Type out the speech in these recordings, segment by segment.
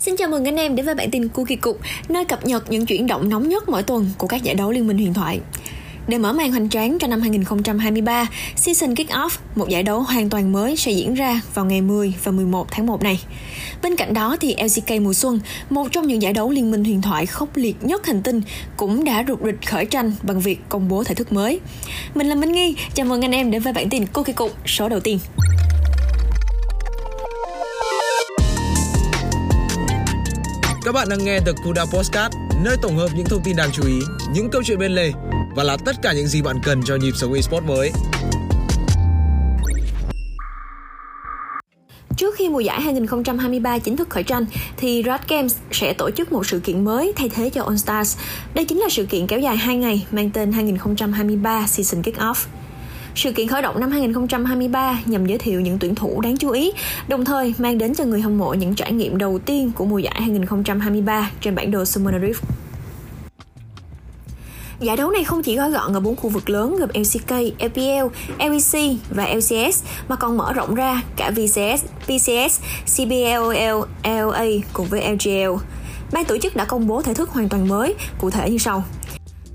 Xin chào mừng anh em đến với bản tin Cookie Cục, nơi cập nhật những chuyển động nóng nhất mỗi tuần của các giải đấu Liên minh huyền thoại. Để mở màn hoành tráng cho năm 2023, Season Kick-Off, một giải đấu hoàn toàn mới sẽ diễn ra vào ngày 10 và 11 tháng 1 này. Bên cạnh đó thì LCK mùa xuân, một trong những giải đấu liên minh huyền thoại khốc liệt nhất hành tinh, cũng đã rụt rịch khởi tranh bằng việc công bố thể thức mới. Mình là Minh Nghi, chào mừng anh em đến với bản tin Cookie Cục số đầu tiên. Các bạn đang nghe The Kuda Postcard, nơi tổng hợp những thông tin đáng chú ý, những câu chuyện bên lề và là tất cả những gì bạn cần cho nhịp sống eSports mới. Trước khi mùa giải 2023 chính thức khởi tranh, thì Riot Games sẽ tổ chức một sự kiện mới thay thế cho All Stars. Đây chính là sự kiện kéo dài 2 ngày mang tên 2023 Season Kick-Off. Sự kiện khởi động năm 2023 nhằm giới thiệu những tuyển thủ đáng chú ý, đồng thời mang đến cho người hâm mộ những trải nghiệm đầu tiên của mùa giải 2023 trên bản đồ Summer Rift. Giải đấu này không chỉ gói gọn ở bốn khu vực lớn gồm LCK, LPL, LEC và LCS mà còn mở rộng ra cả VCS, PCS, CBLOL, LA cùng với LGL. Ban tổ chức đã công bố thể thức hoàn toàn mới, cụ thể như sau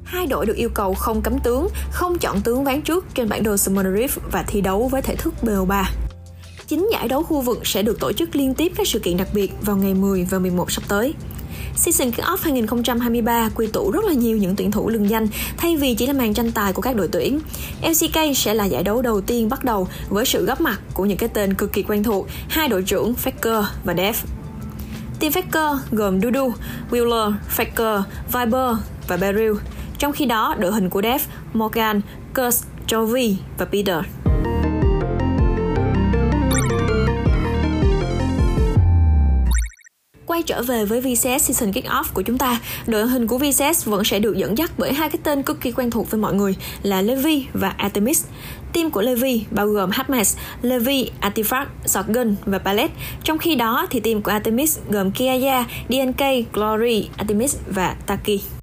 hai đội được yêu cầu không cấm tướng, không chọn tướng ván trước trên bản đồ Summoner Rift và thi đấu với thể thức BO3. Chính giải đấu khu vực sẽ được tổ chức liên tiếp các sự kiện đặc biệt vào ngày 10 và 11 sắp tới. Season Kickoff 2023 quy tụ rất là nhiều những tuyển thủ lừng danh thay vì chỉ là màn tranh tài của các đội tuyển. LCK sẽ là giải đấu đầu tiên bắt đầu với sự góp mặt của những cái tên cực kỳ quen thuộc, hai đội trưởng Faker và Dev. Team Faker gồm Dudu, Wheeler, Faker, Viper và Beryl. Trong khi đó, đội hình của Dev, Morgan, Kurt, Jovi và Peter. Quay trở về với VCS Season Kick-Off của chúng ta, đội hình của VCS vẫn sẽ được dẫn dắt bởi hai cái tên cực kỳ quen thuộc với mọi người là Levi và Artemis. Team của Levi bao gồm Hatmas, Levi, Artifact, Shotgun và Palette. Trong khi đó thì team của Artemis gồm Kiaya, DNK, Glory, Artemis và Taki.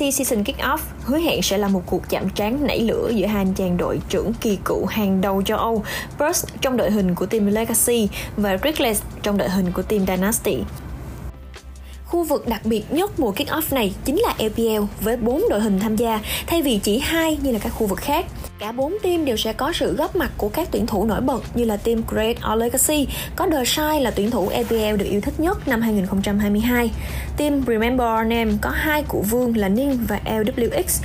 LEC Season Kick-Off hứa hẹn sẽ là một cuộc chạm trán nảy lửa giữa hai anh chàng đội trưởng kỳ cựu hàng đầu châu Âu, Burst trong đội hình của team Legacy và Reckless trong đội hình của team Dynasty. Khu vực đặc biệt nhất mùa kick-off này chính là LPL với 4 đội hình tham gia thay vì chỉ hai như là các khu vực khác. Cả 4 team đều sẽ có sự góp mặt của các tuyển thủ nổi bật như là team Great or Legacy, có The Shine là tuyển thủ LPL được yêu thích nhất năm 2022. Team Remember Our Name có hai cụ vương là Ning và LWX.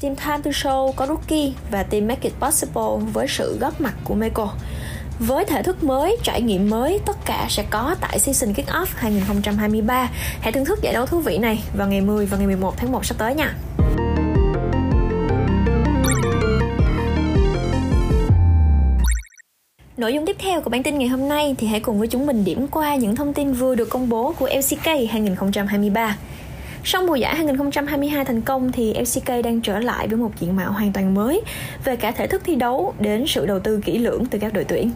Team Time to Show có Rookie và team Make It Possible với sự góp mặt của Meko. Với thể thức mới, trải nghiệm mới, tất cả sẽ có tại Season Kick-Off 2023. Hãy thưởng thức giải đấu thú vị này vào ngày 10 và ngày 11 tháng 1 sắp tới nha. Nội dung tiếp theo của bản tin ngày hôm nay thì hãy cùng với chúng mình điểm qua những thông tin vừa được công bố của LCK 2023. Sau mùa giải 2022 thành công thì LCK đang trở lại với một diện mạo hoàn toàn mới về cả thể thức thi đấu đến sự đầu tư kỹ lưỡng từ các đội tuyển.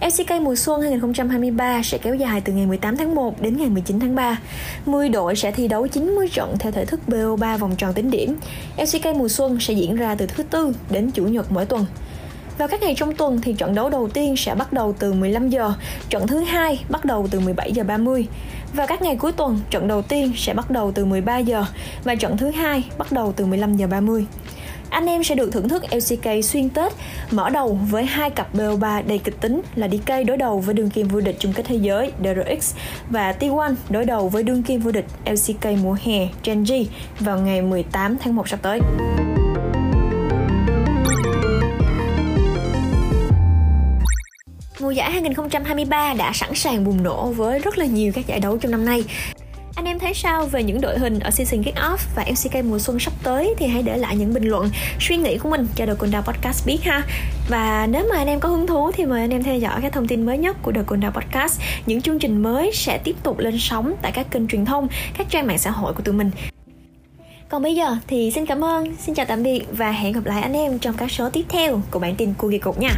FCK mùa xuân 2023 sẽ kéo dài từ ngày 18 tháng 1 đến ngày 19 tháng 3. 10 đội sẽ thi đấu 90 trận theo thể thức BO3 vòng tròn tính điểm. FCK mùa xuân sẽ diễn ra từ thứ tư đến chủ nhật mỗi tuần. Vào các ngày trong tuần thì trận đấu đầu tiên sẽ bắt đầu từ 15 giờ, trận thứ hai bắt đầu từ 17 giờ 30. Và các ngày cuối tuần, trận đầu tiên sẽ bắt đầu từ 13 giờ và trận thứ hai bắt đầu từ 15 giờ 30 anh em sẽ được thưởng thức LCK xuyên Tết, mở đầu với hai cặp BO3 đầy kịch tính là DK đối đầu với đương kim vô địch chung kết thế giới DRX và T1 đối đầu với đương kim vô địch LCK mùa hè Genji vào ngày 18 tháng 1 sắp tới. Mùa giải 2023 đã sẵn sàng bùng nổ với rất là nhiều các giải đấu trong năm nay. Anh em thấy sao về những đội hình ở season kick off và LCK mùa xuân sắp tới thì hãy để lại những bình luận, suy nghĩ của mình cho The Kunda Podcast biết ha. Và nếu mà anh em có hứng thú thì mời anh em theo dõi các thông tin mới nhất của The Kunda Podcast. Những chương trình mới sẽ tiếp tục lên sóng tại các kênh truyền thông, các trang mạng xã hội của tụi mình. Còn bây giờ thì xin cảm ơn, xin chào tạm biệt và hẹn gặp lại anh em trong các số tiếp theo của bản tin Cookie Cục nha.